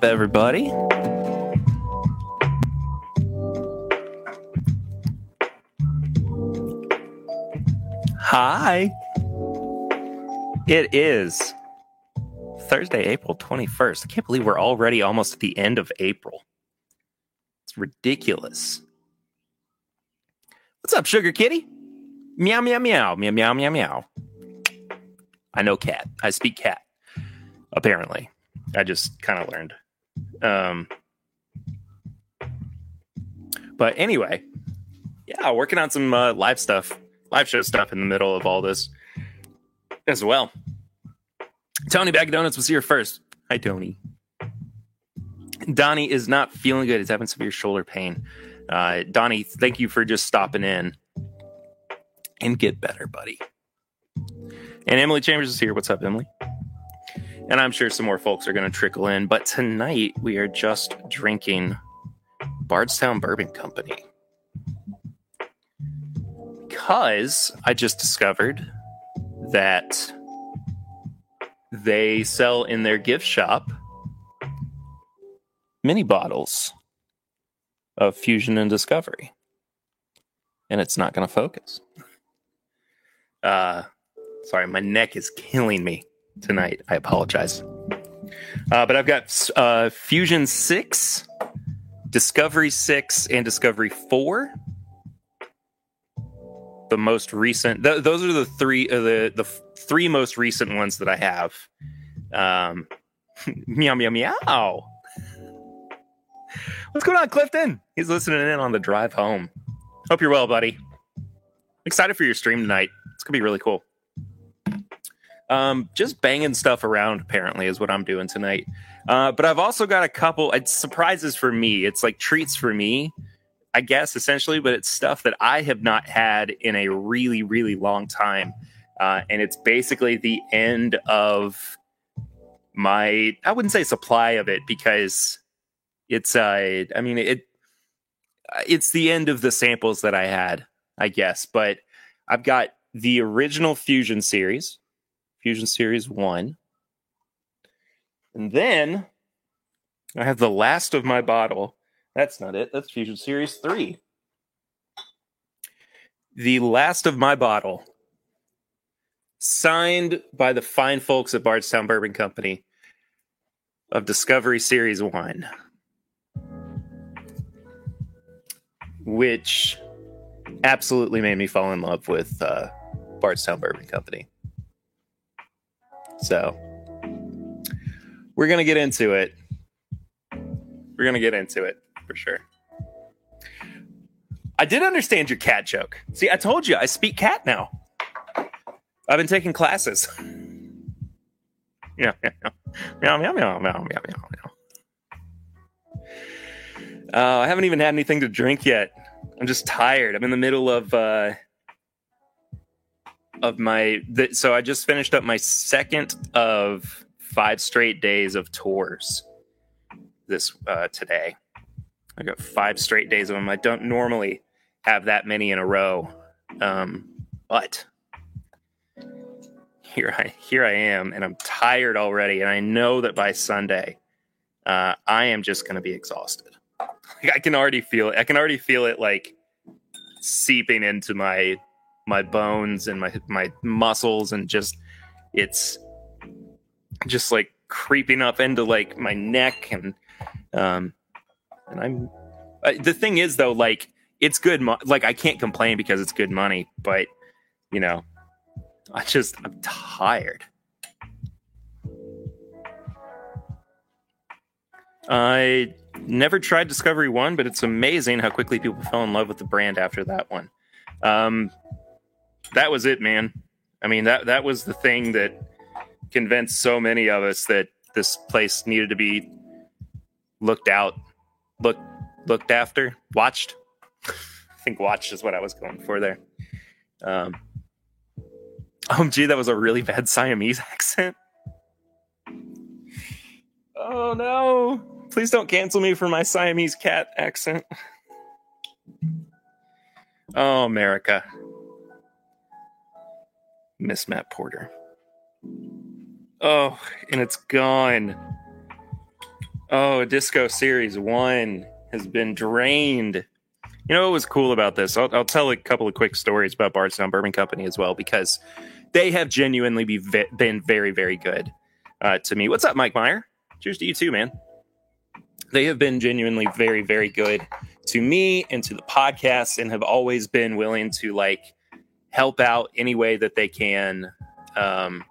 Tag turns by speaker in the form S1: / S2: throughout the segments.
S1: up, everybody? Hi. It is Thursday, April 21st. I can't believe we're already almost at the end of April. It's ridiculous. What's up, Sugar Kitty? Meow, meow, meow, meow, meow, meow, meow. I know cat. I speak cat, apparently. I just kind of learned. Um, but anyway, yeah, working on some uh, live stuff, live show stuff in the middle of all this as well. Tony Bag Donuts was here first. Hi, Tony. Donnie is not feeling good. He's having severe shoulder pain. Uh, Donnie, thank you for just stopping in and get better, buddy. And Emily Chambers is here. What's up, Emily? And I'm sure some more folks are going to trickle in. But tonight we are just drinking Bardstown Bourbon Company. Because I just discovered that they sell in their gift shop mini bottles of Fusion and Discovery. And it's not going to focus. Uh, sorry, my neck is killing me tonight. I apologize. Uh, but I've got uh, Fusion 6, Discovery 6, and Discovery 4. The most recent, th- those are the three, uh, the the three most recent ones that I have. Um, meow meow meow. What's going on, Clifton? He's listening in on the drive home. Hope you're well, buddy. Excited for your stream tonight. It's gonna be really cool. Um, just banging stuff around apparently is what I'm doing tonight. Uh, but I've also got a couple. It's surprises for me. It's like treats for me, I guess essentially. But it's stuff that I have not had in a really, really long time, uh, and it's basically the end of my. I wouldn't say supply of it because it's. Uh, I mean it. It's the end of the samples that I had, I guess. But I've got the original Fusion series Fusion Series 1. And then I have the last of my bottle. That's not it. That's Fusion Series 3. The last of my bottle, signed by the fine folks at Bardstown Bourbon Company of Discovery Series 1, which absolutely made me fall in love with uh, Bardstown Bourbon Company. So we're going to get into it. We're going to get into it for sure. I did understand your cat joke. See, I told you I speak cat now. I've been taking classes. yeah, yeah, yeah. Meow, meow, meow, meow, meow, meow, meow. Uh, I haven't even had anything to drink yet. I'm just tired. I'm in the middle of uh, of my the, so I just finished up my second of five straight days of tours this uh, today. I got five straight days of them. I don't normally have that many in a row, um, but here I here I am, and I'm tired already, and I know that by Sunday, uh, I am just going to be exhausted. I can already feel it. I can already feel it like seeping into my my bones and my my muscles and just it's just like creeping up into like my neck and um and I'm the thing is though like it's good mo- like I can't complain because it's good money but you know I just I'm tired I never tried Discovery One, but it's amazing how quickly people fell in love with the brand after that one. Um, that was it, man. I mean that that was the thing that convinced so many of us that this place needed to be looked out, looked looked after, watched. I think watched is what I was going for there. Um, oh, gee, that was a really bad Siamese accent. Oh no! Please don't cancel me for my Siamese cat accent. Oh, America. Miss Matt Porter. Oh, and it's gone. Oh, Disco Series 1 has been drained. You know what was cool about this? I'll, I'll tell a couple of quick stories about Bardstown Bourbon Company as well because they have genuinely be been very, very good uh, to me. What's up, Mike Meyer? Cheers to you too, man. They have been genuinely very, very good to me and to the podcast and have always been willing to like help out any way that they can. Um,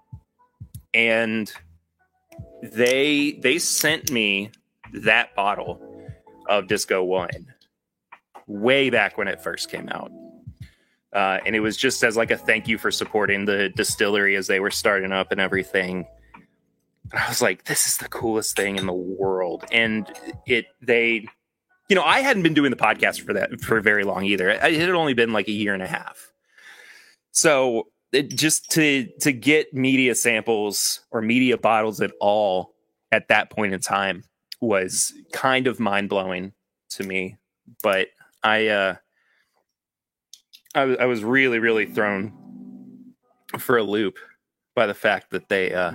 S1: and they they sent me that bottle of Disco One way back when it first came out. Uh, and it was just as like a thank you for supporting the distillery as they were starting up and everything. And I was like, this is the coolest thing in the world. And it they you know, I hadn't been doing the podcast for that for very long either. It had only been like a year and a half. So it, just to to get media samples or media bottles at all at that point in time was kind of mind blowing to me. But I, uh, I, I was really, really thrown for a loop by the fact that they uh,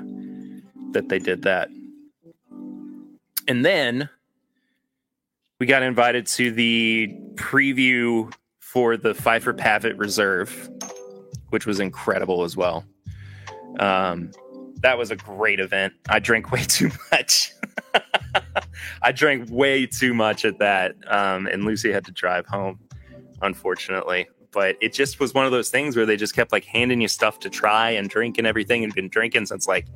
S1: that they did that. And then we got invited to the preview for the Phifer Pavitt Reserve, which was incredible as well. Um, that was a great event. I drank way too much. I drank way too much at that, um, and Lucy had to drive home, unfortunately. But it just was one of those things where they just kept like handing you stuff to try and drink and everything, and been drinking since like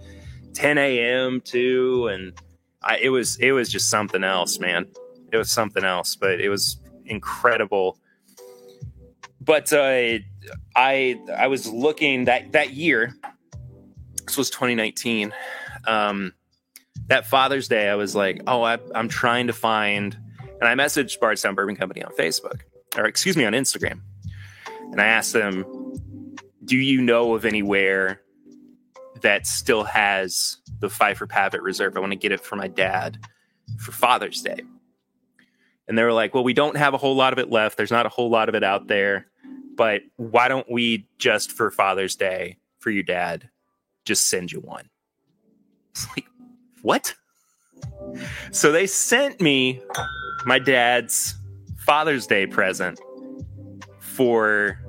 S1: 10 a.m. too, and I, it was it was just something else, man. It was something else, but it was incredible. But uh, I I was looking that that year. This was 2019. Um, that Father's Day, I was like, oh, I, am trying to find, and I messaged Bardstown Bourbon Company on Facebook, or excuse me, on Instagram, and I asked them, do you know of anywhere that still has the Phifer Pavitt Reserve? I want to get it for my dad for Father's Day. And they were like, well, we don't have a whole lot of it left. There's not a whole lot of it out there. But why don't we just for Father's Day for your dad, just send you one? It's like, what? So they sent me my dad's Father's Day present for.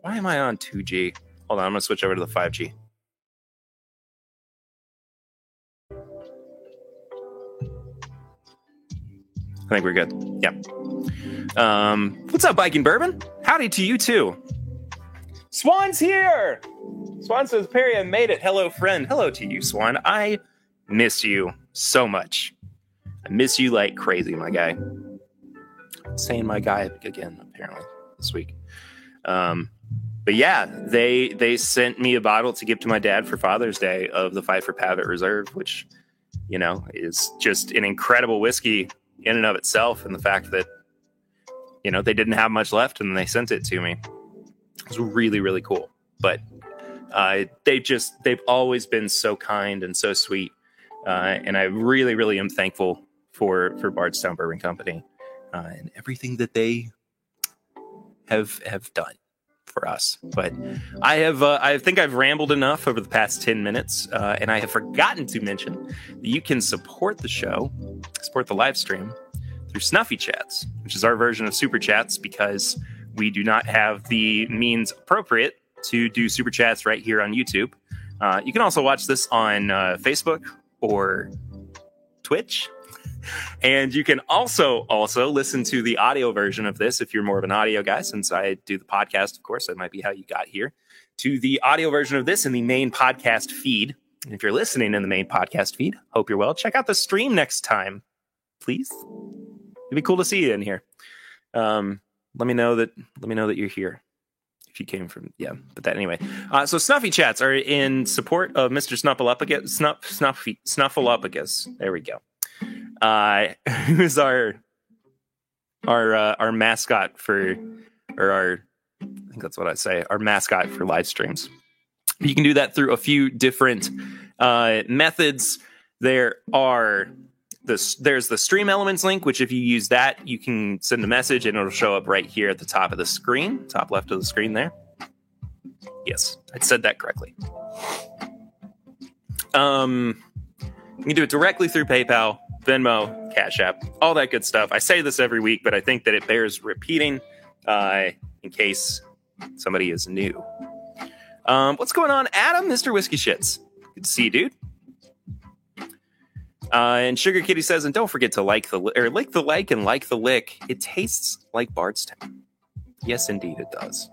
S1: Why am I on 2G? Hold on, I'm to switch over to the 5G. I think we're good. Yeah. Um, what's up, Biking Bourbon? Howdy to you too. Swan's here. Swan says, Perry, I made it. Hello, friend. Hello to you, Swan. I miss you so much. I miss you like crazy, my guy. saying my guy again, apparently, this week. Um, but yeah, they they sent me a bottle to give to my dad for Father's Day of the Phifer Pavitt Reserve, which you know is just an incredible whiskey in and of itself, and the fact that you know they didn't have much left and they sent it to me it was really really cool. But uh, they just they've always been so kind and so sweet uh, and I really, really am thankful for for Bardstown Bourbon Company uh, and everything that they have have done for us. But I have uh, I think I've rambled enough over the past ten minutes, uh, and I have forgotten to mention that you can support the show, support the live stream through Snuffy Chats, which is our version of Super Chats because we do not have the means appropriate to do Super Chats right here on YouTube. Uh, you can also watch this on uh, Facebook or Twitch. And you can also also listen to the audio version of this if you're more of an audio guy. Since I do the podcast, of course, that might be how you got here. To the audio version of this in the main podcast feed. And if you're listening in the main podcast feed, hope you're well. Check out the stream next time, please. It'd be cool to see you in here. Um, let me know that. Let me know that you're here If you came from yeah but that anyway uh, so snuffy chats are in support of mr snuffleupagus snuff snuffy snuffleupagus there we go uh who's our our uh, our mascot for or our i think that's what i say our mascot for live streams you can do that through a few different uh methods there are there's the stream elements link which if you use that you can send a message and it'll show up right here at the top of the screen top left of the screen there yes i said that correctly um you can do it directly through paypal Venmo, Cash App, all that good stuff. I say this every week, but I think that it bears repeating uh, in case somebody is new. Um, what's going on, Adam, Mr. Whiskey Shits? Good to see you, dude. Uh, and Sugar Kitty says, and don't forget to like the or lick the like and like the lick. It tastes like Bardstown. Yes, indeed, it does.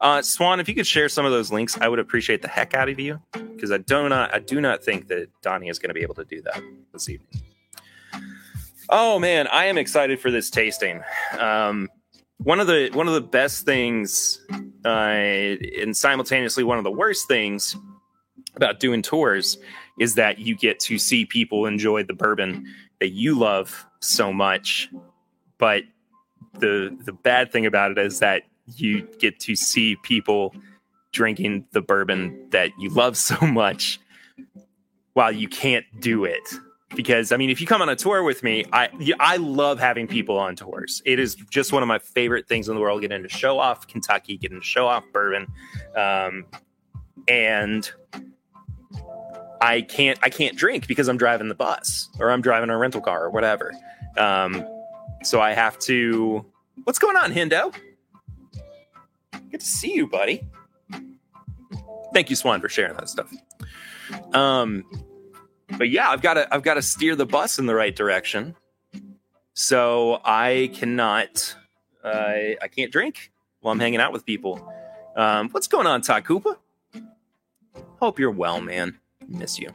S1: Uh, Swan, if you could share some of those links, I would appreciate the heck out of you because I do not, I do not think that Donnie is going to be able to do that this evening. Oh man, I am excited for this tasting. Um, one of the one of the best things, uh, and simultaneously one of the worst things about doing tours is that you get to see people enjoy the bourbon that you love so much, but the the bad thing about it is that you get to see people drinking the bourbon that you love so much while you can't do it because I mean, if you come on a tour with me, I I love having people on tours. It is just one of my favorite things in the world. Getting to show off Kentucky, getting to show off bourbon, um, and I can't I can't drink because I'm driving the bus or I'm driving a rental car or whatever. Um, so I have to. What's going on, Hindo? Good to see you, buddy. Thank you, Swan, for sharing that stuff. Um, but yeah, I've got to I've got to steer the bus in the right direction. So I cannot uh, I can't drink while I'm hanging out with people. Um, what's going on, Koopa? Hope you're well, man. Miss you.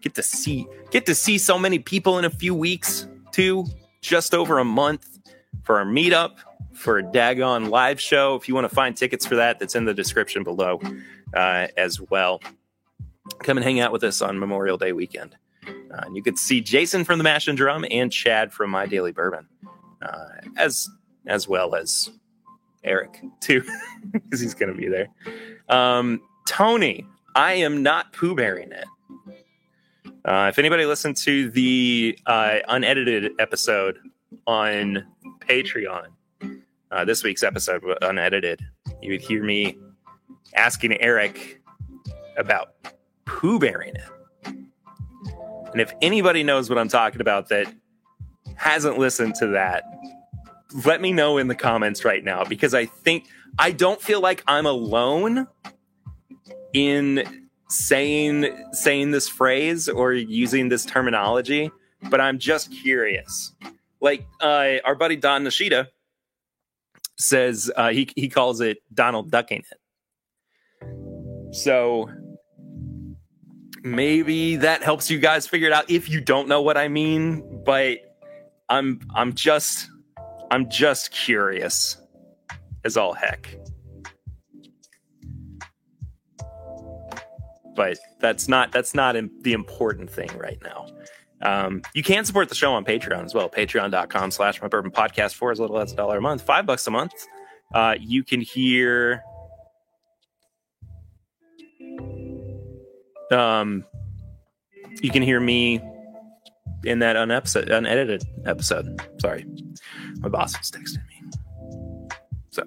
S1: Get to see get to see so many people in a few weeks too. Just over a month for our meetup for a daggone live show. If you want to find tickets for that, that's in the description below uh, as well come and hang out with us on Memorial Day weekend. Uh, and you could see Jason from the Mash and Drum and Chad from My Daily Bourbon, uh, as as well as Eric too, because he's going to be there. Um, Tony, I am not poo bearing it. Uh, if anybody listened to the uh, unedited episode on Patreon, uh, this week's episode unedited, you would hear me asking Eric about poo bearing it. And if anybody knows what I'm talking about that hasn't listened to that, let me know in the comments right now because I think I don't feel like I'm alone in saying saying this phrase or using this terminology, but I'm just curious. Like uh, our buddy Don Nishida says, uh, he he calls it Donald ducking it. So maybe that helps you guys figure it out if you don't know what I mean, but I'm I'm just I'm just curious as all heck. But that's not that's not the important thing right now. Um, you can support the show on Patreon as well. Patreon.com slash my bourbon podcast for as little as a dollar a month, five bucks a month. Uh, you can hear um, you can hear me in that unedited episode. Sorry, my boss was texting me. So,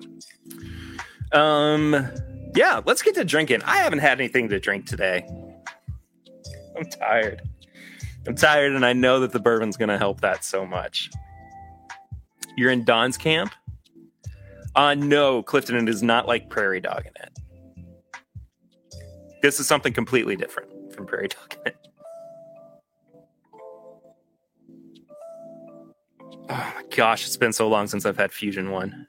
S1: um, yeah, let's get to drinking. I haven't had anything to drink today. I'm tired. I'm tired, and I know that the bourbon's going to help that so much. You're in Don's camp? Uh, no, Clifton, it is not like Prairie Dog in it. This is something completely different from Prairie Dog. oh my gosh, it's been so long since I've had Fusion One.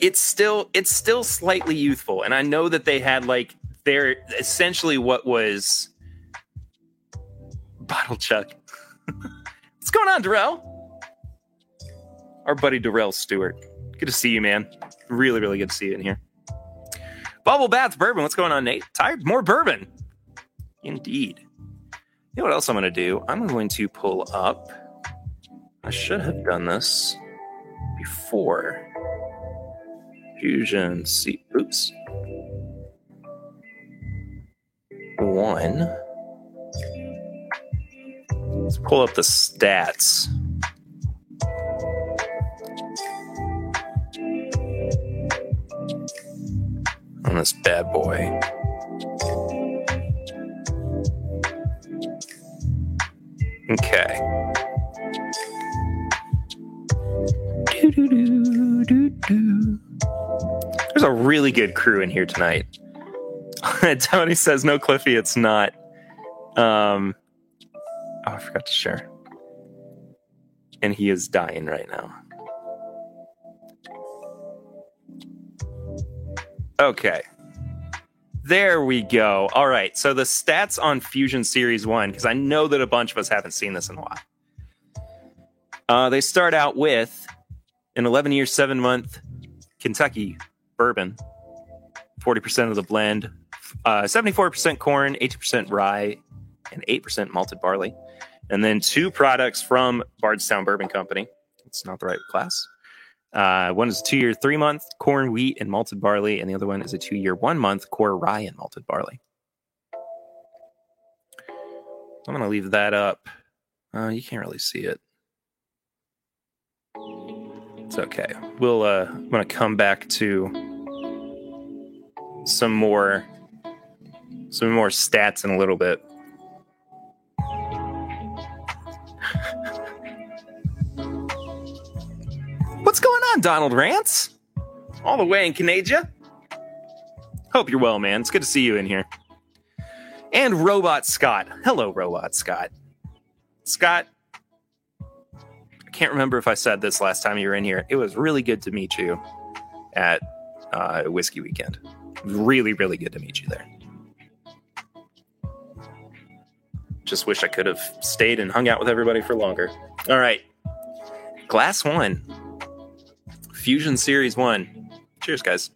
S1: It's still it's still slightly youthful, and I know that they had like they're essentially what was bottle chuck. What's going on, Darrell? Our buddy Darrell Stewart. Good to see you, man. Really, really good to see you in here. Bubble Bath Bourbon. What's going on, Nate? Tired? More bourbon. Indeed. You know what else I'm going to do? I'm going to pull up. I should have done this before. Fusion C. Oops. One. Let's pull up the stats. on this bad boy. Okay. There's a really good crew in here tonight. Tony says, "No, Cliffy, it's not." Um, oh, I forgot to share. And he is dying right now. Okay. There we go. All right. So the stats on Fusion Series 1, because I know that a bunch of us haven't seen this in a while. Uh, they start out with an 11 year, seven month Kentucky bourbon, 40% of the blend, uh, 74% corn, 80% rye, and 8% malted barley. And then two products from Bardstown Bourbon Company. It's not the right class. Uh, one is a two year, three month corn, wheat, and malted barley, and the other one is a two year, one month core rye and malted barley. I'm going to leave that up. Uh, you can't really see it. It's okay. We'll. Uh, I'm to come back to some more, some more stats in a little bit. What's going on, Donald Rance? All the way in Canada. Hope you're well, man. It's good to see you in here. And Robot Scott. Hello, Robot Scott. Scott, can't remember if I said this last time you were in here. It was really good to meet you at uh, Whiskey Weekend. Really, really good to meet you there. Just wish I could have stayed and hung out with everybody for longer. All right. Glass one. Fusion Series 1. Cheers, guys.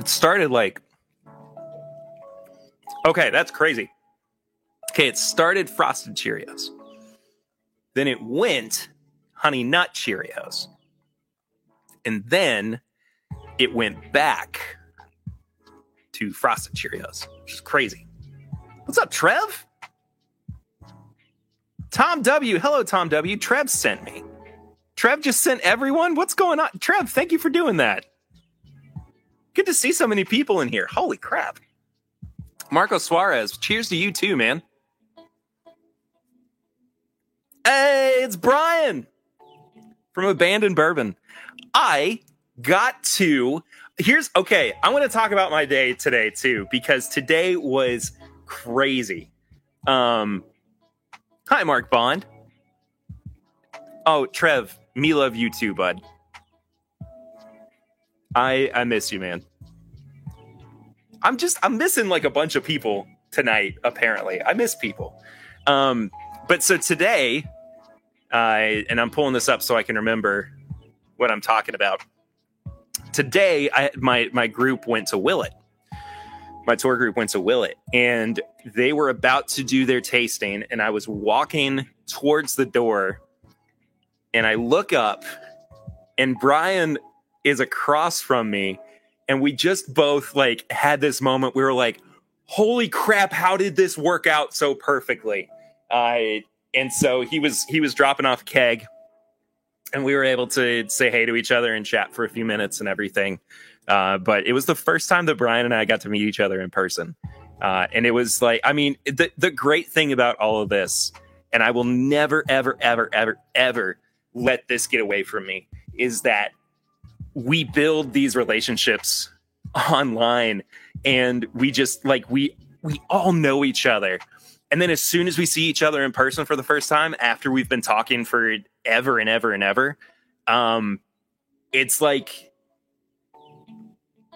S1: It started like. Okay, that's crazy. Okay, it started Frosted Cheerios. Then it went Honey Nut Cheerios. And then it went back to Frosted Cheerios, which is crazy. What's up, Trev? Tom W. Hello, Tom W. Trev sent me. Trev just sent everyone. What's going on? Trev, thank you for doing that. Good to see so many people in here. Holy crap. Marco Suarez, cheers to you too, man. Hey, it's Brian from Abandoned Bourbon. I got to here's okay. I want to talk about my day today too because today was crazy. Um, hi, Mark Bond. Oh, Trev, me love you too, bud. I I miss you, man. I'm just I'm missing like a bunch of people tonight. Apparently, I miss people. Um, but so today, I and I'm pulling this up so I can remember what I'm talking about today I, my my group went to Willet. My tour group went to Willet and they were about to do their tasting and I was walking towards the door and I look up and Brian is across from me and we just both like had this moment we were like holy crap how did this work out so perfectly uh, and so he was he was dropping off keg and we were able to say hey to each other and chat for a few minutes and everything. Uh, but it was the first time that Brian and I got to meet each other in person. Uh, and it was like, I mean, the, the great thing about all of this, and I will never, ever, ever, ever, ever let this get away from me, is that we build these relationships online and we just like, we, we all know each other. And then as soon as we see each other in person for the first time, after we've been talking for ever and ever and ever. Um, it's like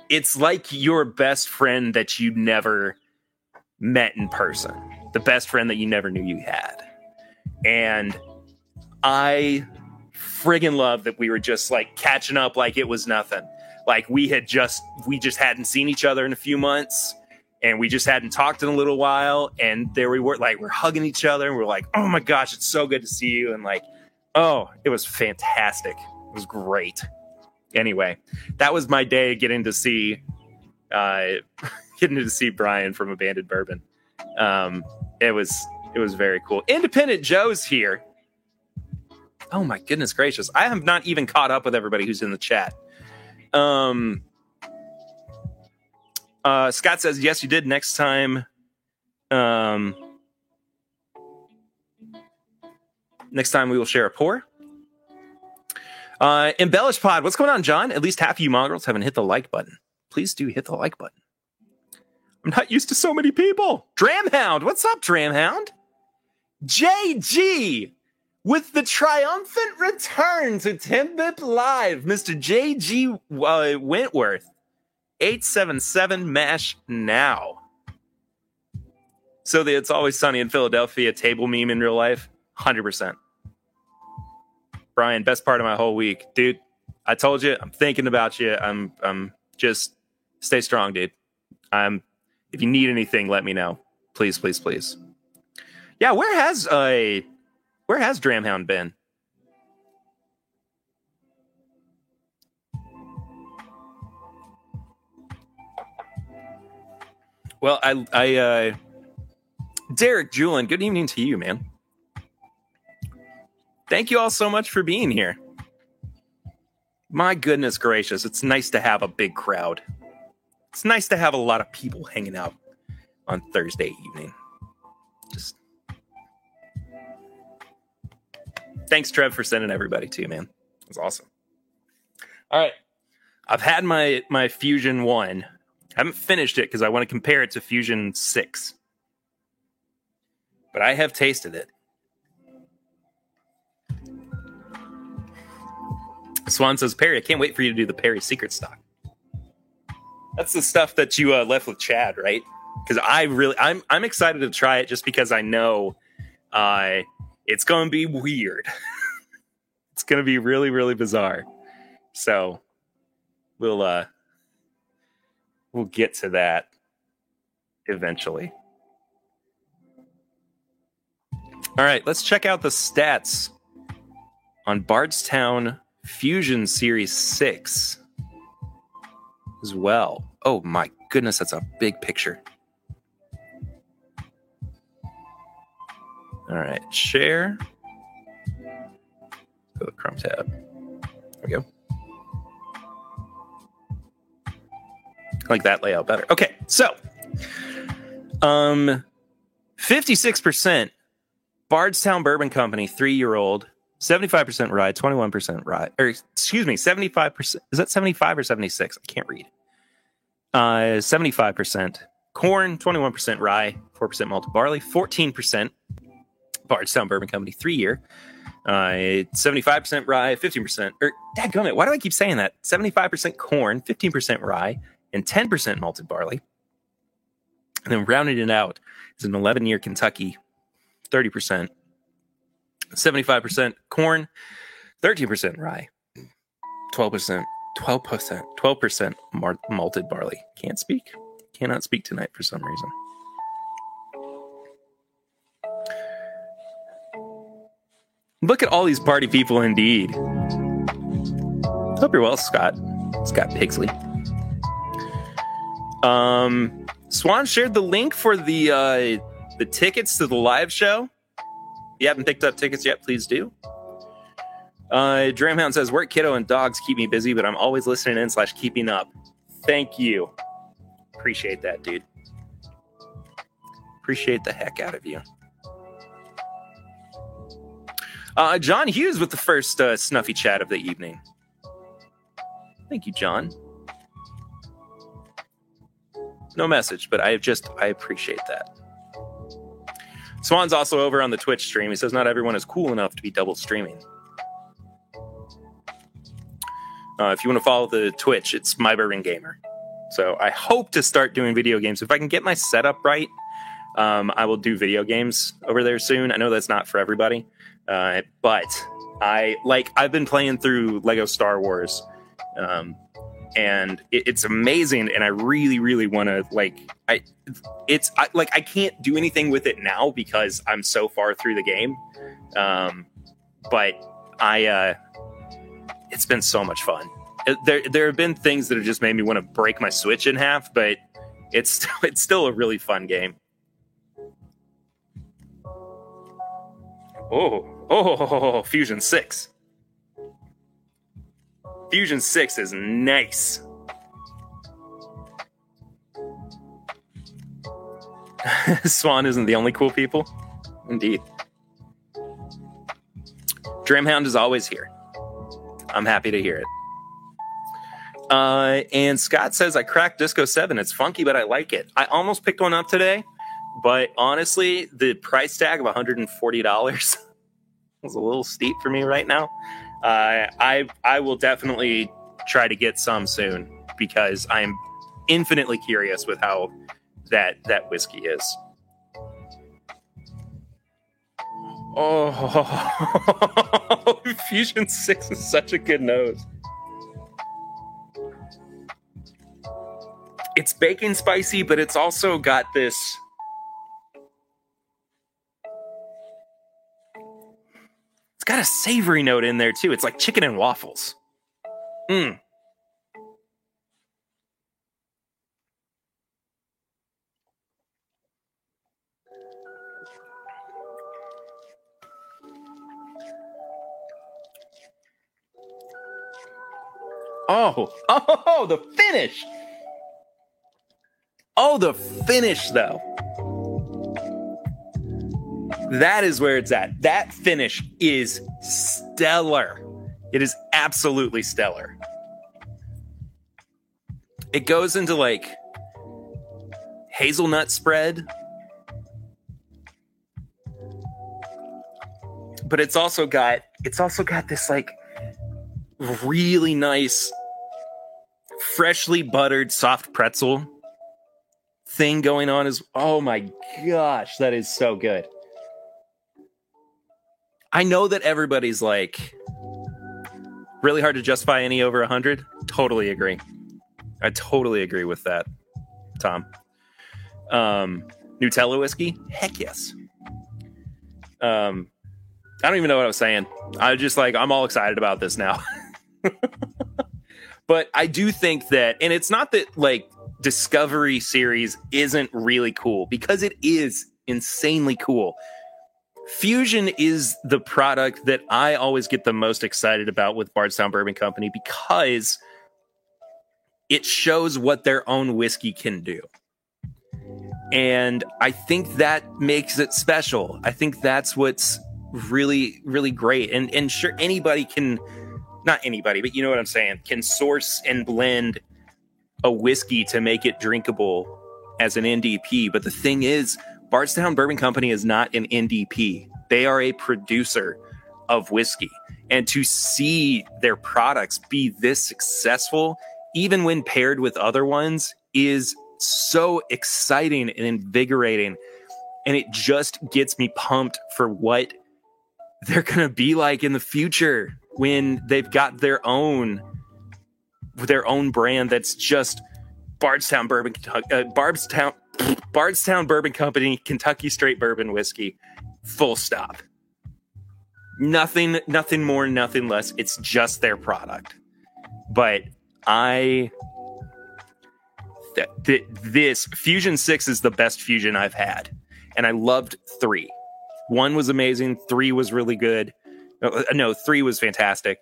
S1: it's like your best friend that you never met in person, the best friend that you never knew you had. And I friggin' love that we were just like catching up like it was nothing. Like we had just we just hadn't seen each other in a few months and we just hadn't talked in a little while and there we were like we're hugging each other and we're like oh my gosh it's so good to see you and like Oh, it was fantastic. It was great. Anyway, that was my day getting to see uh getting to see Brian from Abandoned Bourbon. Um it was it was very cool. Independent Joe's here. Oh my goodness gracious! I have not even caught up with everybody who's in the chat. Um, uh, Scott says yes, you did. Next time, um, next time we will share a pour. Uh, Embellish Pod, what's going on, John? At least half of you mongrels haven't hit the like button. Please do hit the like button. I'm not used to so many people. Dramhound, what's up, Dramhound? JG with the triumphant return to 10-Bit Live, Mr. JG uh, Wentworth. 877 MASH now. So the It's Always Sunny in Philadelphia table meme in real life, 100%. Brian, best part of my whole week. Dude, I told you, I'm thinking about you. I'm I'm just stay strong, dude. I'm if you need anything, let me know. Please, please, please. Yeah, where has uh where has Dramhound been? Well, I I uh Derek Julian, good evening to you, man. Thank you all so much for being here. My goodness gracious, it's nice to have a big crowd. It's nice to have a lot of people hanging out on Thursday evening. Just thanks, Trev, for sending everybody to you, man. It's awesome. All right, I've had my my Fusion one. I haven't finished it because I want to compare it to Fusion six, but I have tasted it. Swan says, Perry, I can't wait for you to do the Perry secret stock. That's the stuff that you uh, left with Chad, right? Because I really, I'm, I'm excited to try it just because I know uh, it's going to be weird. it's going to be really, really bizarre. So we'll, uh, we'll get to that eventually. All right, let's check out the stats on Bardstown Fusion Series 6 as well. Oh my goodness, that's a big picture. All right, share. Go to the Chrome tab. There we go. I like that layout better. Okay, so um 56% Bardstown Bourbon Company, three year old 75% rye, 21% rye, or excuse me, 75%. Is that 75 or 76? I can't read. Uh, 75% corn, 21% rye, 4% malted barley, 14% Bardstown Bourbon Company, three year. Uh, 75% rye, 15%, or dadgummit, why do I keep saying that? 75% corn, 15% rye, and 10% malted barley. And then rounding it out is an 11 year Kentucky, 30%, 75% corn, 13% rye, 12%, 12%, 12% mar- malted barley. Can't speak. Cannot speak tonight for some reason. Look at all these party people indeed. Hope you're well, Scott. Scott Pigsley. Um, Swan shared the link for the uh, the tickets to the live show If you haven't picked up tickets yet, please do. Uh, Dramhound says, Work, kiddo, and dogs keep me busy, but I'm always listening in slash keeping up. Thank you. Appreciate that, dude. Appreciate the heck out of you. Uh, John Hughes with the first uh, snuffy chat of the evening. Thank you, John. No message, but I just I appreciate that. Swan's also over on the Twitch stream. He says not everyone is cool enough to be double streaming. Uh, if you want to follow the Twitch, it's My Bourbon Gamer. So I hope to start doing video games. If I can get my setup right, um, I will do video games over there soon. I know that's not for everybody, uh, but I like I've been playing through Lego Star Wars um, and it, it's amazing and i really really want to like i it's I, like i can't do anything with it now because i'm so far through the game um but i uh it's been so much fun. It, there there have been things that have just made me want to break my switch in half but it's it's still a really fun game. Oh, oh, Fusion 6. Fusion 6 is nice. Swan isn't the only cool people. Indeed. Dreamhound is always here. I'm happy to hear it. Uh, and Scott says, I cracked Disco 7. It's funky, but I like it. I almost picked one up today, but honestly, the price tag of $140 was a little steep for me right now. Uh, I, I will definitely try to get some soon because I am infinitely curious with how that, that whiskey is. Oh, Fusion 6 is such a good nose. It's bacon spicy, but it's also got this. It's got a savory note in there too. It's like chicken and waffles. Mmm. Oh, oh, the finish. Oh, the finish, though. That is where it's at. That finish is stellar. It is absolutely stellar. It goes into like hazelnut spread. But it's also got it's also got this like really nice freshly buttered soft pretzel thing going on is oh my gosh that is so good i know that everybody's like really hard to justify any over 100 totally agree. I totally agree with that tom. Um nutella whiskey? Heck yes. Um i don't even know what i was saying. I just like i'm all excited about this now. But I do think that, and it's not that like Discovery series isn't really cool because it is insanely cool. Fusion is the product that I always get the most excited about with Bardstown Bourbon Company because it shows what their own whiskey can do. And I think that makes it special. I think that's what's really, really great. And and sure anybody can not anybody, but you know what I'm saying, can source and blend a whiskey to make it drinkable as an NDP. But the thing is, Bardstown Bourbon Company is not an NDP. They are a producer of whiskey. And to see their products be this successful, even when paired with other ones, is so exciting and invigorating. And it just gets me pumped for what they're going to be like in the future when they've got their own their own brand that's just Bardstown Bourbon uh, Bardstown Bardstown Bourbon Company Kentucky Straight Bourbon Whiskey full stop nothing nothing more nothing less it's just their product but i th- th- this fusion 6 is the best fusion i've had and i loved 3 1 was amazing 3 was really good uh, no, three was fantastic.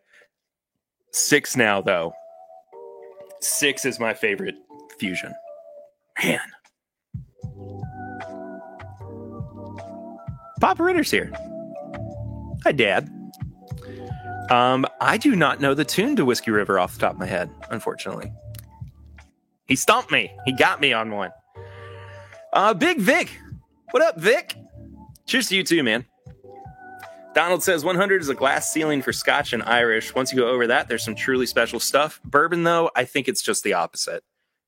S1: Six now, though. Six is my favorite fusion. Man. Papa Ritter's here. Hi, Dad. Um, I do not know the tune to Whiskey River off the top of my head, unfortunately. He stumped me. He got me on one. Uh, Big Vic. What up, Vic? Cheers to you too, man. Donald says 100 is a glass ceiling for Scotch and Irish. Once you go over that, there's some truly special stuff. Bourbon, though, I think it's just the opposite.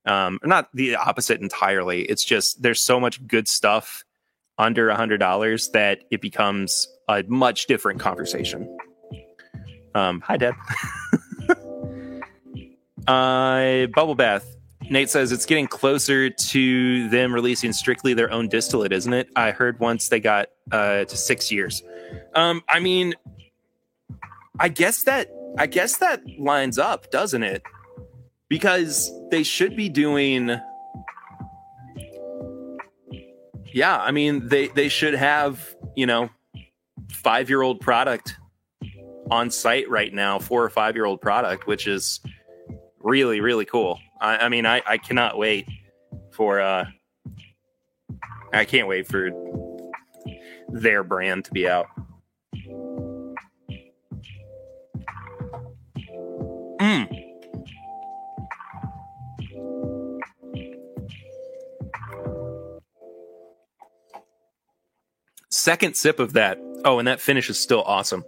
S1: Um, not the opposite entirely. It's just there's so much good stuff under a hundred dollars that it becomes a much different conversation. Um, hi, Dad. uh, bubble bath. Nate says it's getting closer to them releasing strictly their own distillate, isn't it? I heard once they got uh, to six years. Um, I mean, I guess that I guess that lines up, doesn't it? Because they should be doing. Yeah, I mean they they should have you know five year old product on site right now, four or five year old product, which is really really cool. I, I mean, I, I cannot wait for. uh I can't wait for their brand to be out. Second sip of that. Oh, and that finish is still awesome.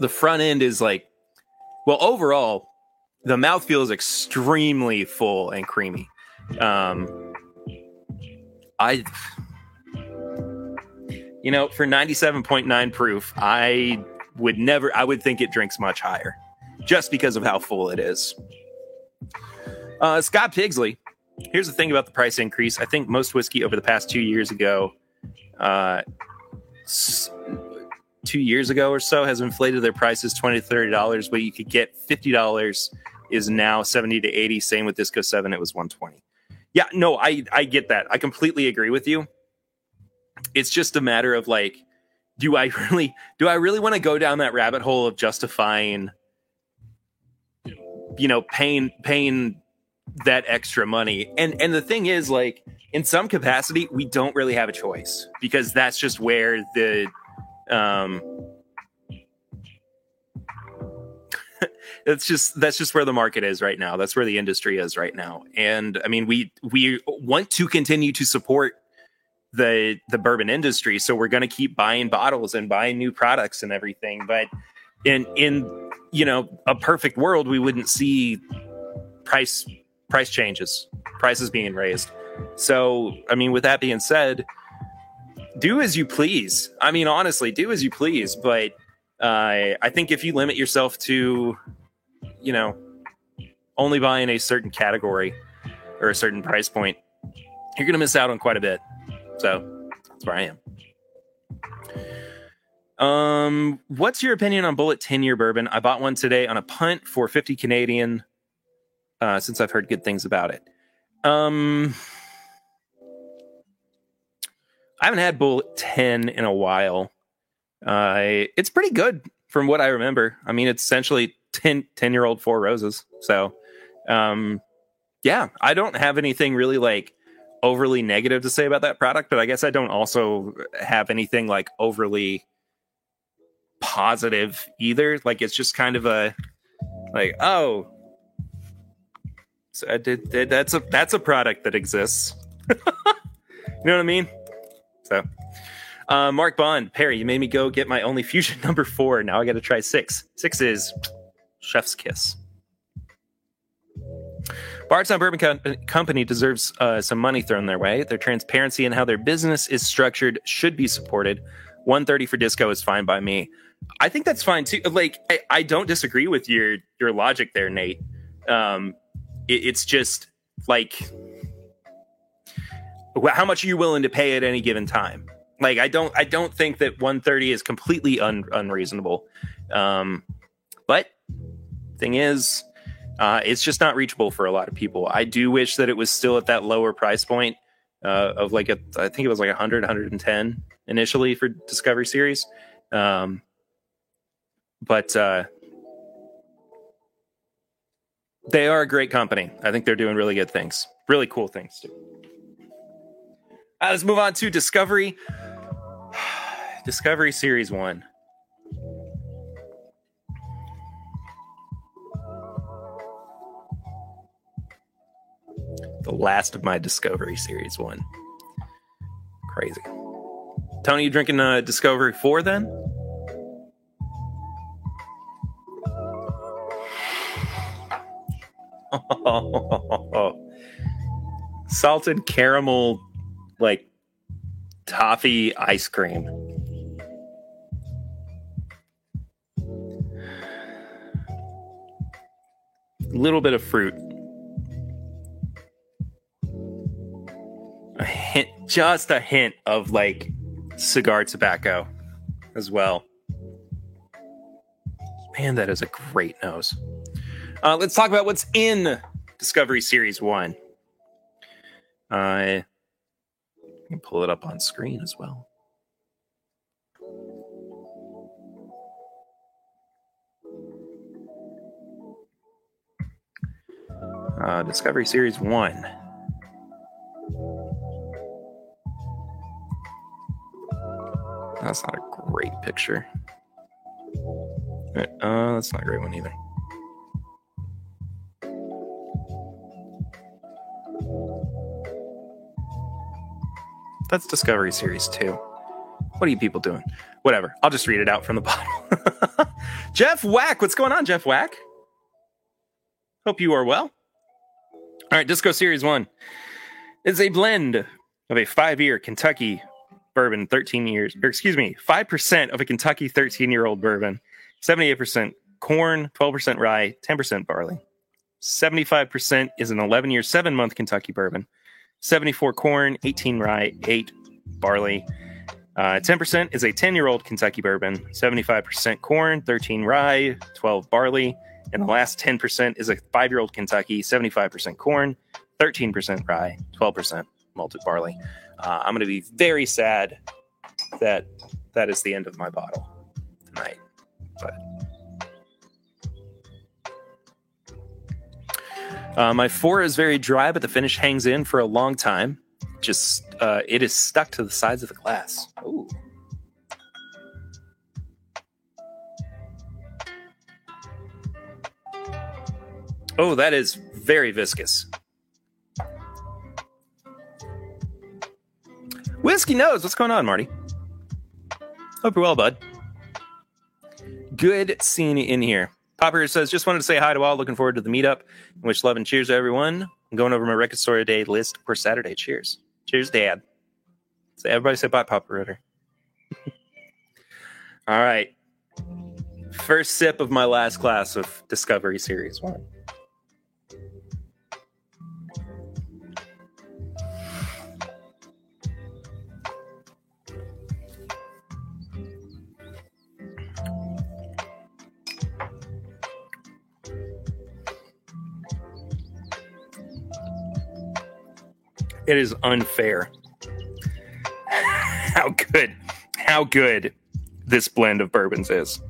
S1: The front end is like, well, overall, the mouthfeel is extremely full and creamy. Um, I, you know, for 97.9 proof, I would never, I would think it drinks much higher just because of how full it is. Uh, Scott Pigsley, here's the thing about the price increase. I think most whiskey over the past two years ago, uh, two years ago or so, has inflated their prices twenty to thirty dollars. What you could get fifty dollars is now seventy to eighty. Same with Disco Seven, it was one twenty. Yeah, no, I I get that. I completely agree with you. It's just a matter of like, do I really do I really want to go down that rabbit hole of justifying you know paying paying that extra money and and the thing is like in some capacity we don't really have a choice because that's just where the um it's just that's just where the market is right now. That's where the industry is right now. And i mean we we want to continue to support the the bourbon industry. So we're going to keep buying bottles and buying new products and everything. But in in you know a perfect world we wouldn't see price price changes prices being raised so i mean with that being said do as you please i mean honestly do as you please but uh, i think if you limit yourself to you know only buying a certain category or a certain price point you're going to miss out on quite a bit so that's where i am um, what's your opinion on Bulleit 10 year bourbon? I bought one today on a punt for 50 Canadian, uh, since I've heard good things about it. Um, I haven't had Bulleit 10 in a while. Uh, it's pretty good from what I remember. I mean, it's essentially 10, 10 year old Four Roses. So, um, yeah, I don't have anything really like overly negative to say about that product, but I guess I don't also have anything like overly positive either. Like it's just kind of a like oh, so I did that's a that's a product that exists. you know what I mean? Uh, Mark Bond, Perry, you made me go get my only fusion number four. Now I got to try six. Six is Chef's Kiss. Bardstown Bourbon Co- Company deserves uh, some money thrown their way. Their transparency and how their business is structured should be supported. 130 for disco is fine by me. I think that's fine too. Like, I, I don't disagree with your your logic there, Nate. Um, it, it's just like, how much are you willing to pay at any given time? Like, I don't I don't think that 130 is completely un, unreasonable. Um, but thing is, uh, it's just not reachable for a lot of people. I do wish that it was still at that lower price point uh, of like a, I think it was like 100, 110 initially for Discovery Series. Um, but uh, they are a great company. I think they're doing really good things, really cool things too. Uh, let's move on to Discovery. Discovery Series 1. The last of my Discovery Series 1. Crazy. Tony, you drinking uh, Discovery 4 then? Salted caramel, like toffee ice cream. A little bit of fruit. A hint, just a hint of like cigar tobacco as well. Man, that is a great nose. Uh, let's talk about what's in Discovery Series 1. I can pull it up on screen as well. Uh, Discovery Series 1. That's not a great picture. Uh, that's not a great one either. That's Discovery Series 2. What are you people doing? Whatever. I'll just read it out from the bottom. Jeff Whack. What's going on, Jeff Whack? Hope you are well. All right, Disco Series 1 is a blend of a five year Kentucky bourbon, 13 years, or excuse me, 5% of a Kentucky 13 year old bourbon, 78% corn, 12% rye, 10% barley. 75% is an 11 year, seven month Kentucky bourbon, 74 corn, 18 rye, 8 barley. Uh, 10% is a 10 year old Kentucky bourbon, 75% corn, 13 rye, 12 barley. And the last 10% is a five year old Kentucky, 75% corn, 13% rye, 12% malted barley. Uh, I'm going to be very sad that that is the end of my bottle tonight. But uh, my four is very dry, but the finish hangs in for a long time. Just uh, it is stuck to the sides of the glass. Ooh. Oh, that is very viscous. Whiskey knows what's going on, Marty. Hope you're well, bud. Good you in here. Popper says, just wanted to say hi to all. Looking forward to the meetup. Wish love and cheers to everyone. I'm going over my record store day list for Saturday. Cheers. Cheers, Dad. So everybody say bye, Papa Ritter. all right. First sip of my last class of Discovery Series 1. It is unfair. how good, how good this blend of bourbons is.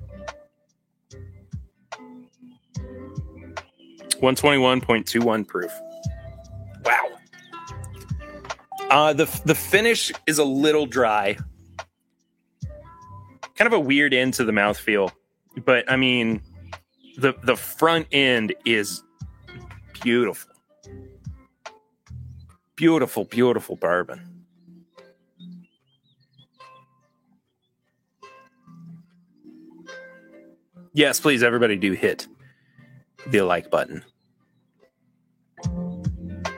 S1: 121.21 proof. Wow. Uh, the the finish is a little dry. Kind of a weird end to the mouthfeel. But I mean the the front end is beautiful. Beautiful, beautiful bourbon. Yes, please, everybody do hit the like button.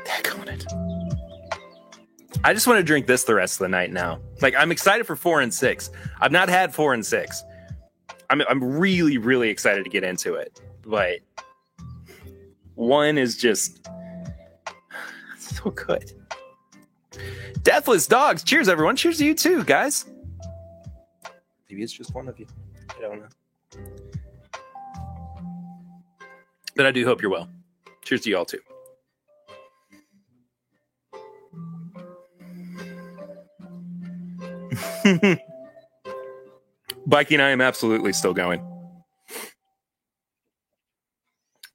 S1: Heck on it. I just want to drink this the rest of the night now. Like, I'm excited for four and six. I've not had four and six. I'm, I'm really, really excited to get into it. But one is just so good. Deathless dogs. Cheers, everyone. Cheers to you too, guys. Maybe it's just one of you. I don't know. But I do hope you're well. Cheers to you all too. Biking, I am absolutely still going.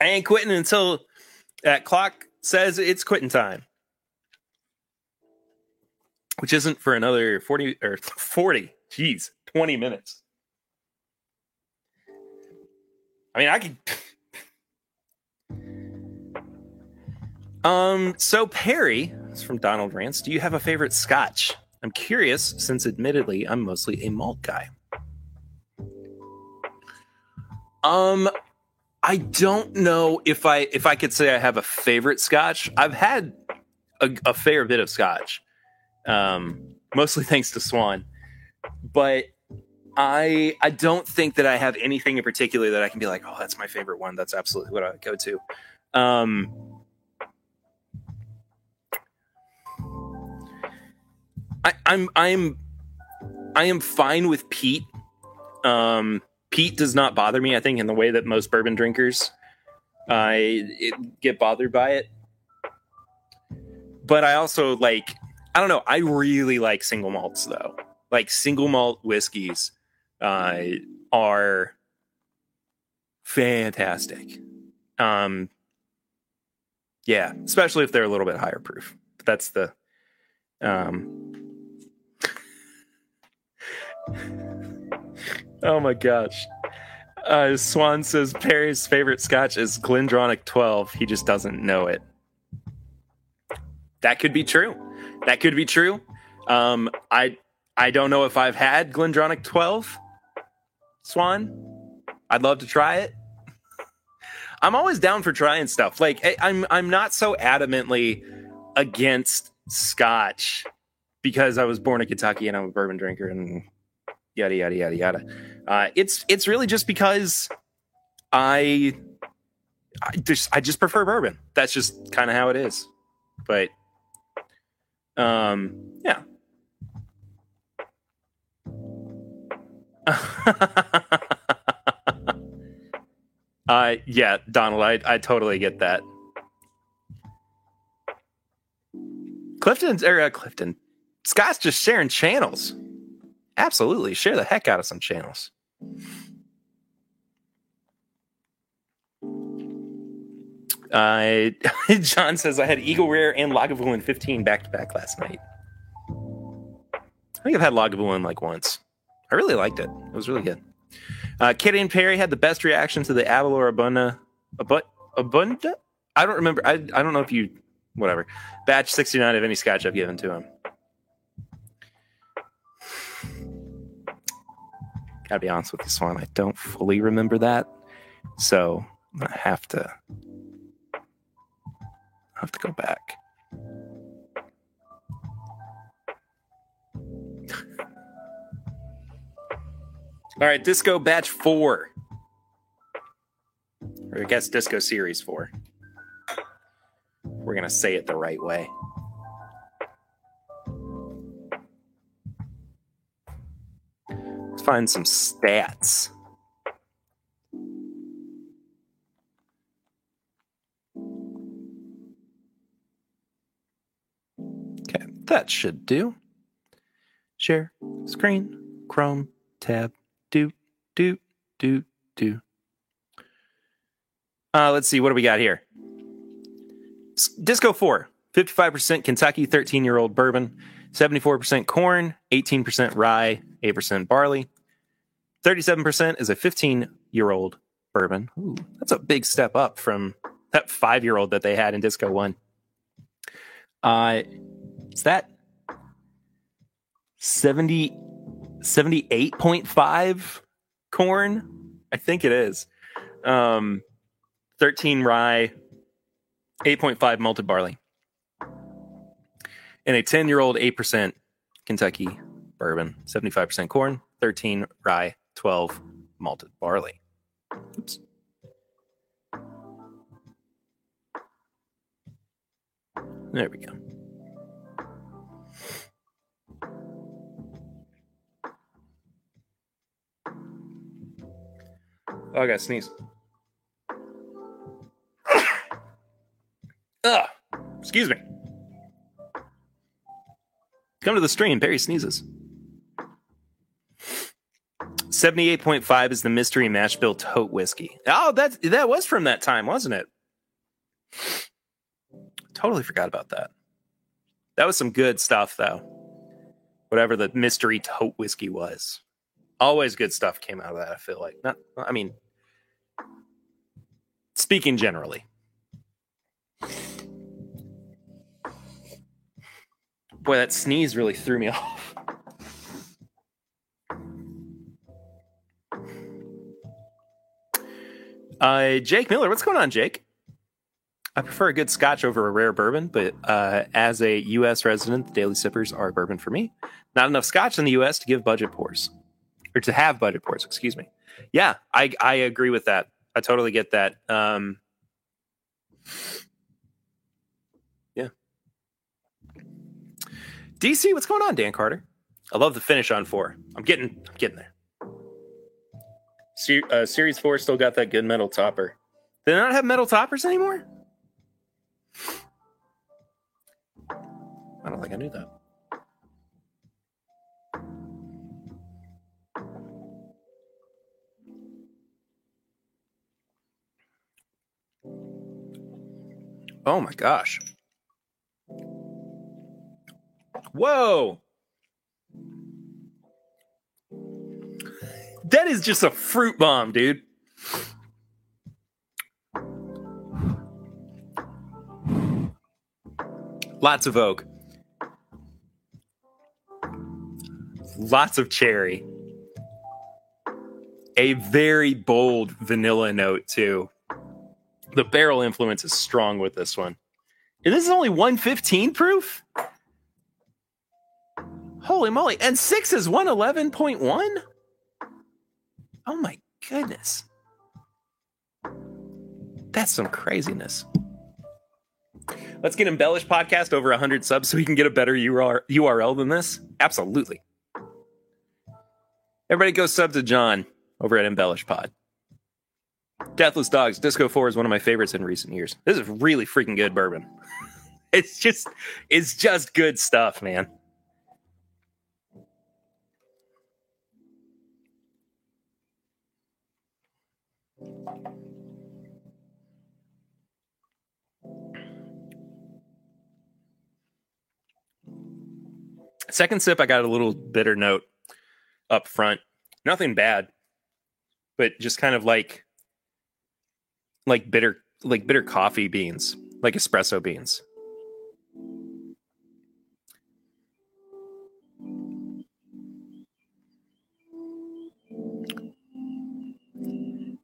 S1: I ain't quitting until that clock says it's quitting time which isn't for another 40 or 40, geez, 20 minutes. I mean, I could. um, so Perry, it's from Donald Rance. Do you have a favorite scotch? I'm curious, since admittedly I'm mostly a malt guy. Um, I don't know if I if I could say I have a favorite scotch. I've had a, a fair bit of scotch um, mostly thanks to Swan. But I I don't think that I have anything in particular that I can be like, oh, that's my favorite one. That's absolutely what I go to. Um, I, I'm I'm I am fine with peat. Um, Peat does not bother me. I think in the way that most bourbon drinkers, I uh, get bothered by it. But I also like I don't know. I really like single malts though. Like single malt whiskeys uh, are fantastic. Um, Yeah, especially if they're a little bit higher proof. That's the um Oh my gosh. Uh, Swan says Perry's favorite scotch is Glendronach 12. He just doesn't know it. That could be true. That could be true. Um, I I don't know if I've had Glendronach 12. Swan, I'd love to try it. I'm always down for trying stuff. Like I, I'm I'm not so adamantly against scotch because I was born in Kentucky and I'm a bourbon drinker and yada yada yada yada. Uh, it's it's really just because I I just I just prefer bourbon. That's just kind of how it is. But um yeah. uh yeah, Donald, I I totally get that. Clifton's or uh, Clifton. Scott's just sharing channels. Absolutely. Share the heck out of some channels. Uh, John says I had Eagle Rare and Lagavulin 15 back to back last night. I think I've had Lagavulin like once. I really liked it. It was really good. Uh, Kitty and Perry had the best reaction to the Avalor Abunda. Abunda? Abunda? I don't remember. I, I don't know if you, whatever. Batch 69 of any scotch I've given to him. Gotta be honest with you, Swan. I don't fully remember that. So I have to I have to go back. All right, Disco Batch 4. Or I guess Disco Series 4. We're going to say it the right way. Let's find some stats. That should do. Share screen, Chrome, tab, do, do, do, do. Uh, let's see, what do we got here? Disco 4, 55% Kentucky 13 year old bourbon, 74% corn, 18% rye, 8% barley. 37% is a 15 year old bourbon. Ooh, that's a big step up from that five year old that they had in Disco 1. Uh, is that 70 78.5 corn? I think it is. Um 13 rye, 8.5 malted barley. And a 10 year old 8% Kentucky bourbon, 75% corn, 13 rye, 12 malted barley. Oops. There we go. Oh, I got sneeze. Ugh. Excuse me. Come to the stream. Barry sneezes. 78.5 is the mystery mash bill tote whiskey. Oh, that that was from that time, wasn't it? Totally forgot about that. That was some good stuff though. Whatever the mystery tote whiskey was. Always good stuff came out of that, I feel like. Not I mean speaking generally. Boy, that sneeze really threw me off. Uh, Jake Miller, what's going on, Jake? I prefer a good scotch over a rare bourbon, but uh, as a U.S. resident, the daily sippers are bourbon for me. Not enough scotch in the U.S. to give budget pours, or to have budget pours. Excuse me. Yeah, I I agree with that. I totally get that. Um, yeah. DC, what's going on, Dan Carter? I love the finish on four. I'm getting I'm getting there. Uh, Series four still got that good metal topper. Do they not have metal toppers anymore? I don't think I knew that. Oh my gosh. Whoa. That is just a fruit bomb, dude. Lots of oak. Lots of cherry. A very bold vanilla note, too. The barrel influence is strong with this one. And this is only 115 proof? Holy moly. And six is 111.1? Oh my goodness. That's some craziness. Let's get Embellish Podcast over 100 subs so we can get a better URL than this. Absolutely. Everybody go sub to John over at Embellish Pod. Deathless Dogs, Disco 4 is one of my favorites in recent years. This is really freaking good bourbon. it's just it's just good stuff, man. Second sip, I got a little bitter note up front. Nothing bad, but just kind of like like bitter like bitter coffee beans, like espresso beans.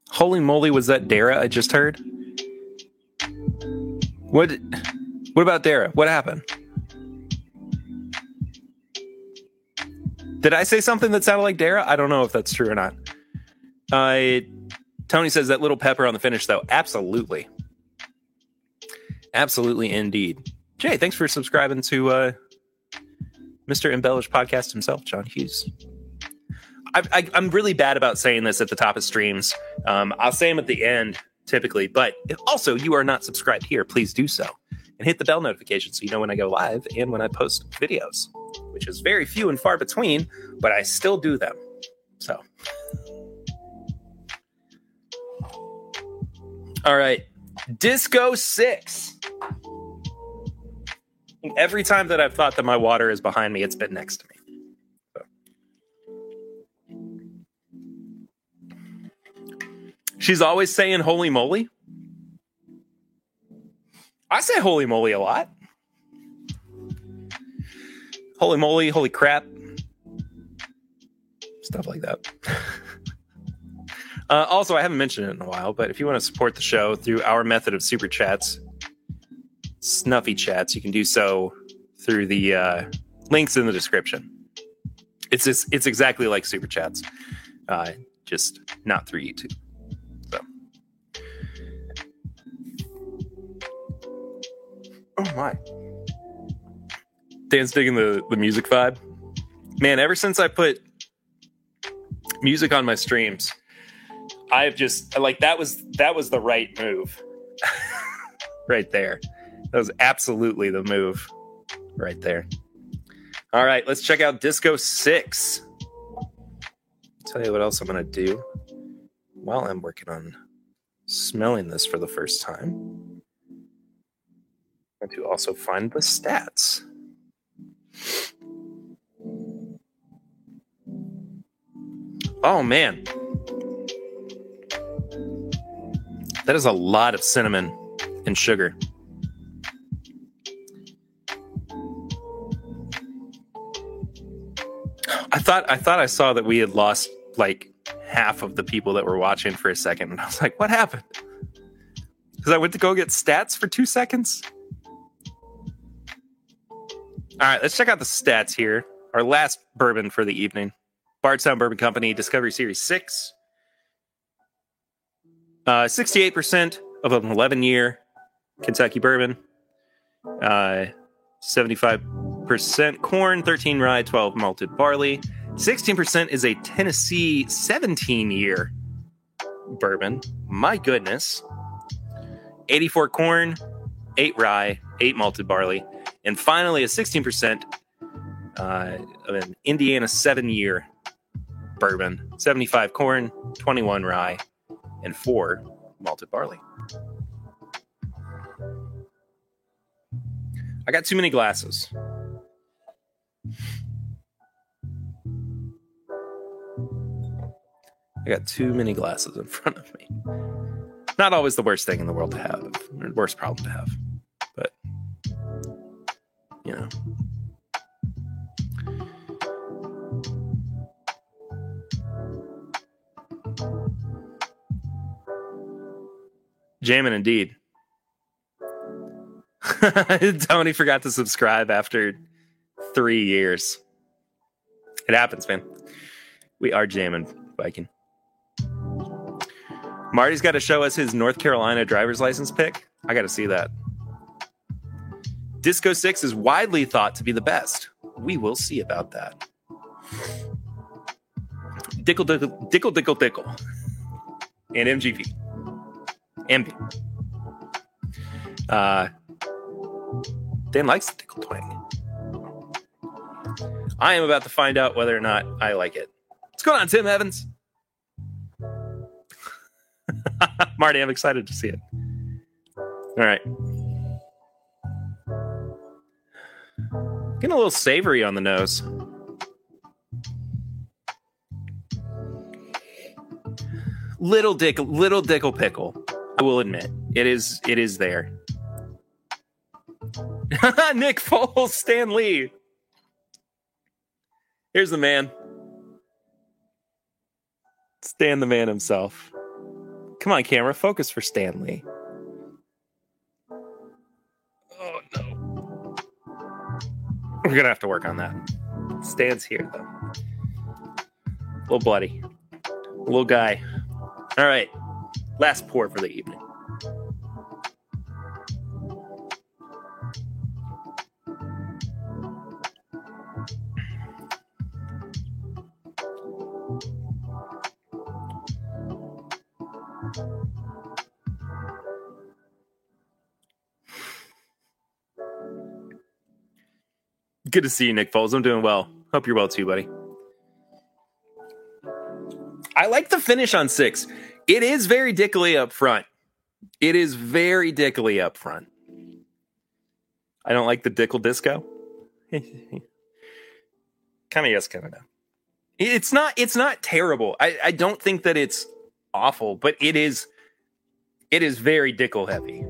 S1: Holy moly, was that Dara I just heard? What what about Dara? What happened? Did I say something that sounded like Dara? I don't know if that's true or not. Uh, Tony says that little pepper on the finish, though. Absolutely. Absolutely, indeed. Jay, thanks for subscribing to uh, Mr. Embellish podcast himself, John Hughes. I, am really bad about saying this at the top of streams. Um, I'll say them at the end typically, but also you are not subscribed here, please do so and hit the bell notification so you know when I go live and when I post videos which is very few and far between, but I still do them. So, all right, Disco 6. Every time that I've thought that my water is behind me, it's been next to me. She's always saying holy moly. I say holy moly a lot holy moly, holy crap, stuff like that. uh, also, I haven't mentioned it in a while, but if you want to support the show through our method of super chats, snuffy chats, you can do so through the uh, links in the description. It's just, it's exactly like super chats, uh, just not through YouTube. So. Oh my. Dan's digging the, the music vibe. Man, ever since I put music on my streams, I've just like that was that was the right move. right there. That was absolutely the move right there. All right, let's check out Disco 6. tell you what else I'm going to do while I'm working on smelling this for the first time. And to also find the stats. Oh man. That is a lot of cinnamon and sugar. I thought I thought I saw that we had lost like half of the people that were watching for a second and I was like, what happened? Because I went to go get stats for two seconds. All right, let's check out the stats here. Our last bourbon for the evening Bardstown Bourbon Company Discovery Series 6. Uh, 68% of an 11 year Kentucky bourbon. Uh, 75% corn, 13 rye, 12 malted barley. 16% is a Tennessee 17 year bourbon. My goodness. 84 corn, 8 rye, 8 malted barley. And finally, a 16% uh, of an Indiana seven year bourbon, 75 corn, 21 rye, and four malted barley. I got too many glasses. I got too many glasses in front of me. Not always the worst thing in the world to have, or worst problem to have, but you know. Jamming indeed. Tony forgot to subscribe after three years. It happens, man. We are jamming, Viking. Marty's got to show us his North Carolina driver's license pick. I got to see that. Disco 6 is widely thought to be the best. We will see about that. Dickel, Dickel, Dickel, Dickel, Dickel. And MGP. MB. Uh, Dan likes the Dickel twang. I am about to find out whether or not I like it. What's going on, Tim Evans? Marty, I'm excited to see it. All right. Getting a little savory on the nose. Little dick, little dickle pickle. I will admit, it is. It is there. Nick Foles, Stan Lee. Here's the man. Stan the man himself. Come on, camera, focus for Stan Lee. Oh no. We're gonna have to work on that. Stan's here though. Little bloody. Little guy. All right. Last pour for the evening. Good to see you, Nick Foles. I'm doing well. Hope you're well too, buddy. I like the finish on six. It is very dickily up front. It is very dickily up front. I don't like the Dickel disco. kind of yes, kind of no. It's not. It's not terrible. I, I don't think that it's awful, but it is. It is very Dickel heavy.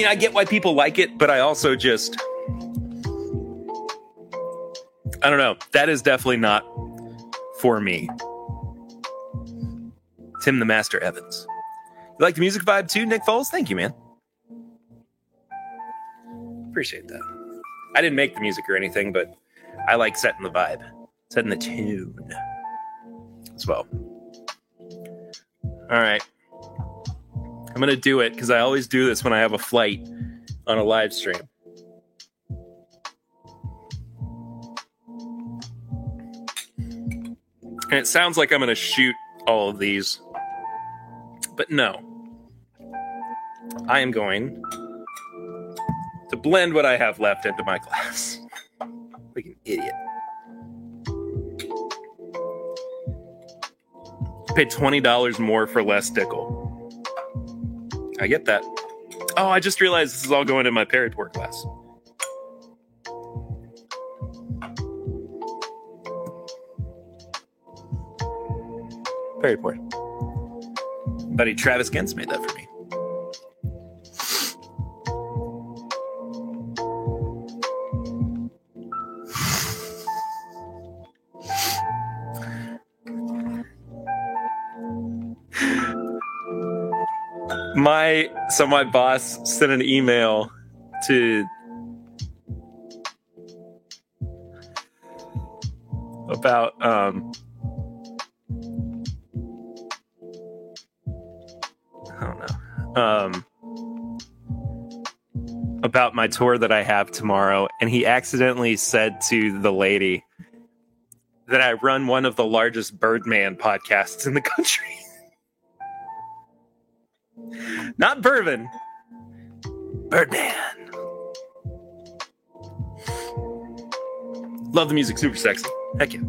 S1: Mean, I get why people like it, but I also just I don't know. That is definitely not for me. Tim the Master Evans. You like the music vibe too, Nick Foles? Thank you, man. Appreciate that. I didn't make the music or anything, but I like setting the vibe, setting the tune as well. All right. I'm going to do it because I always do this when I have a flight on a live stream. And it sounds like I'm going to shoot all of these, but no. I am going to blend what I have left into my glass. like an idiot. Pay $20 more for less Dickel. I get that. Oh, I just realized this is all going in my Perryport glass. Perryport. Buddy Travis Gens made that for me. My so my boss sent an email to about um I don't know. Um about my tour that I have tomorrow and he accidentally said to the lady that I run one of the largest Birdman podcasts in the country. not Bourbon. Birdman. Love the music, super sexy. Heck yeah.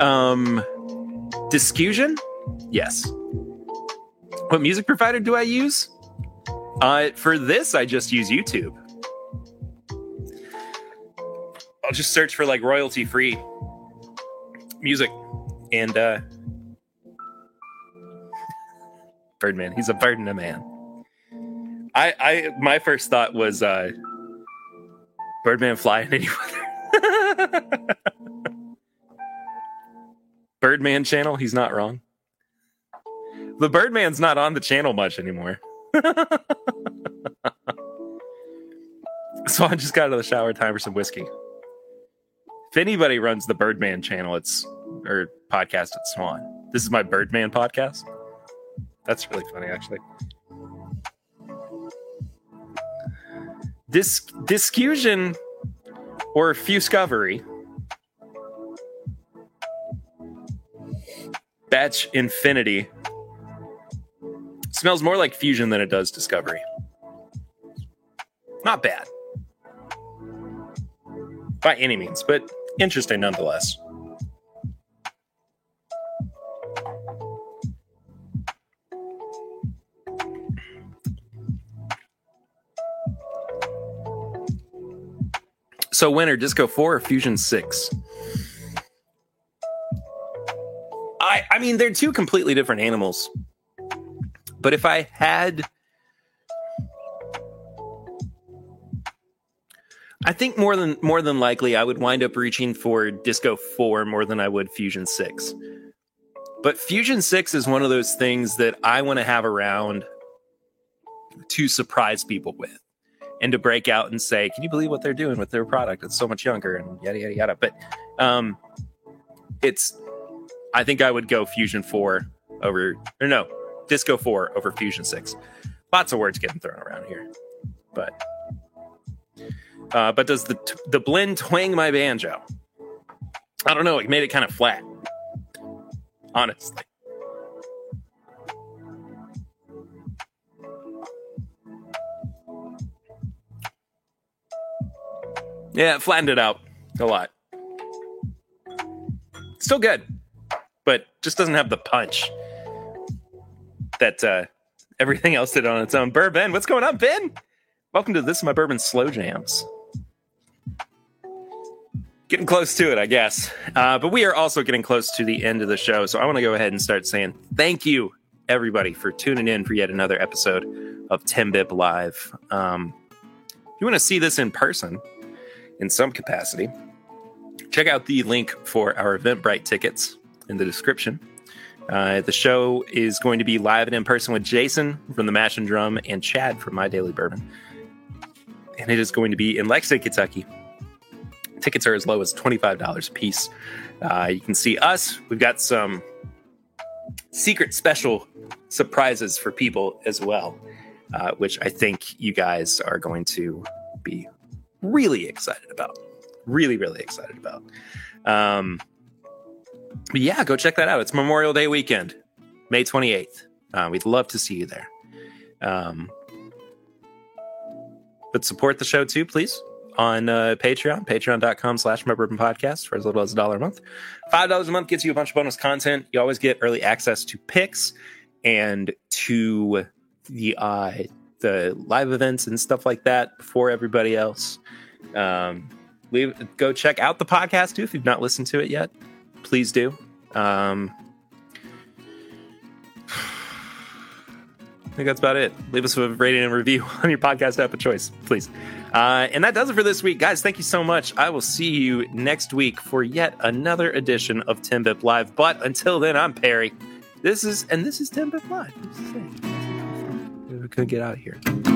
S1: Um, Discusion? Yes. What music provider do I use? Uh, for this, I just use YouTube. I'll just search for like royalty free music and uh, Birdman. He's a bird and a man. I I my first thought was uh Birdman flying any weather. Birdman channel, he's not wrong. The Birdman's not on the channel much anymore. so I just got out of the shower time for some whiskey. If anybody runs the Birdman channel, it's or podcast at Swan. This is my Birdman podcast. That's really funny, actually. This discussion or fuscovery batch infinity smells more like fusion than it does discovery. Not bad by any means, but interesting nonetheless. So winner Disco 4 or Fusion 6? I I mean they're two completely different animals. But if I had I think more than more than likely I would wind up reaching for Disco 4 more than I would Fusion 6. But Fusion 6 is one of those things that I want to have around to surprise people with and to break out and say, "Can you believe what they're doing with their product? It's so much younger and yada yada yada." But um, it's, I think I would go Fusion Four over or no Disco Four over Fusion Six. Lots of words getting thrown around here, but uh, but does the the blend twang my banjo? I don't know. It made it kind of flat, honestly. Yeah, it flattened it out a lot. Still good, but just doesn't have the punch that uh, everything else did on its own. Bourbon, what's going on, Ben? Welcome to this is my bourbon slow jams. Getting close to it, I guess. Uh, but we are also getting close to the end of the show, so I want to go ahead and start saying thank you, everybody, for tuning in for yet another episode of 10 Bip Live. Um, if you want to see this in person, in some capacity, check out the link for our Eventbrite tickets in the description. Uh, the show is going to be live and in person with Jason from the Mash and Drum and Chad from My Daily Bourbon. And it is going to be in Lexington, Kentucky. Tickets are as low as $25 a piece. Uh, you can see us. We've got some secret special surprises for people as well, uh, which I think you guys are going to be really excited about. Really, really excited about. Um, but yeah, go check that out. It's Memorial Day weekend, May 28th. Uh, we'd love to see you there. Um, but support the show too, please, on uh, Patreon, patreon.com slash bourbon podcast for as little as a dollar a month. $5 a month gets you a bunch of bonus content. You always get early access to picks and to the uh, the live events and stuff like that before everybody else. Um, leave, go check out the podcast too if you've not listened to it yet. Please do. Um, I think that's about it. Leave us a rating and review on your podcast app of choice, please. Uh, and that does it for this week, guys. Thank you so much. I will see you next week for yet another edition of Timbip Live. But until then, I'm Perry. This is and this is 10 Bip Live. We couldn't get out of here.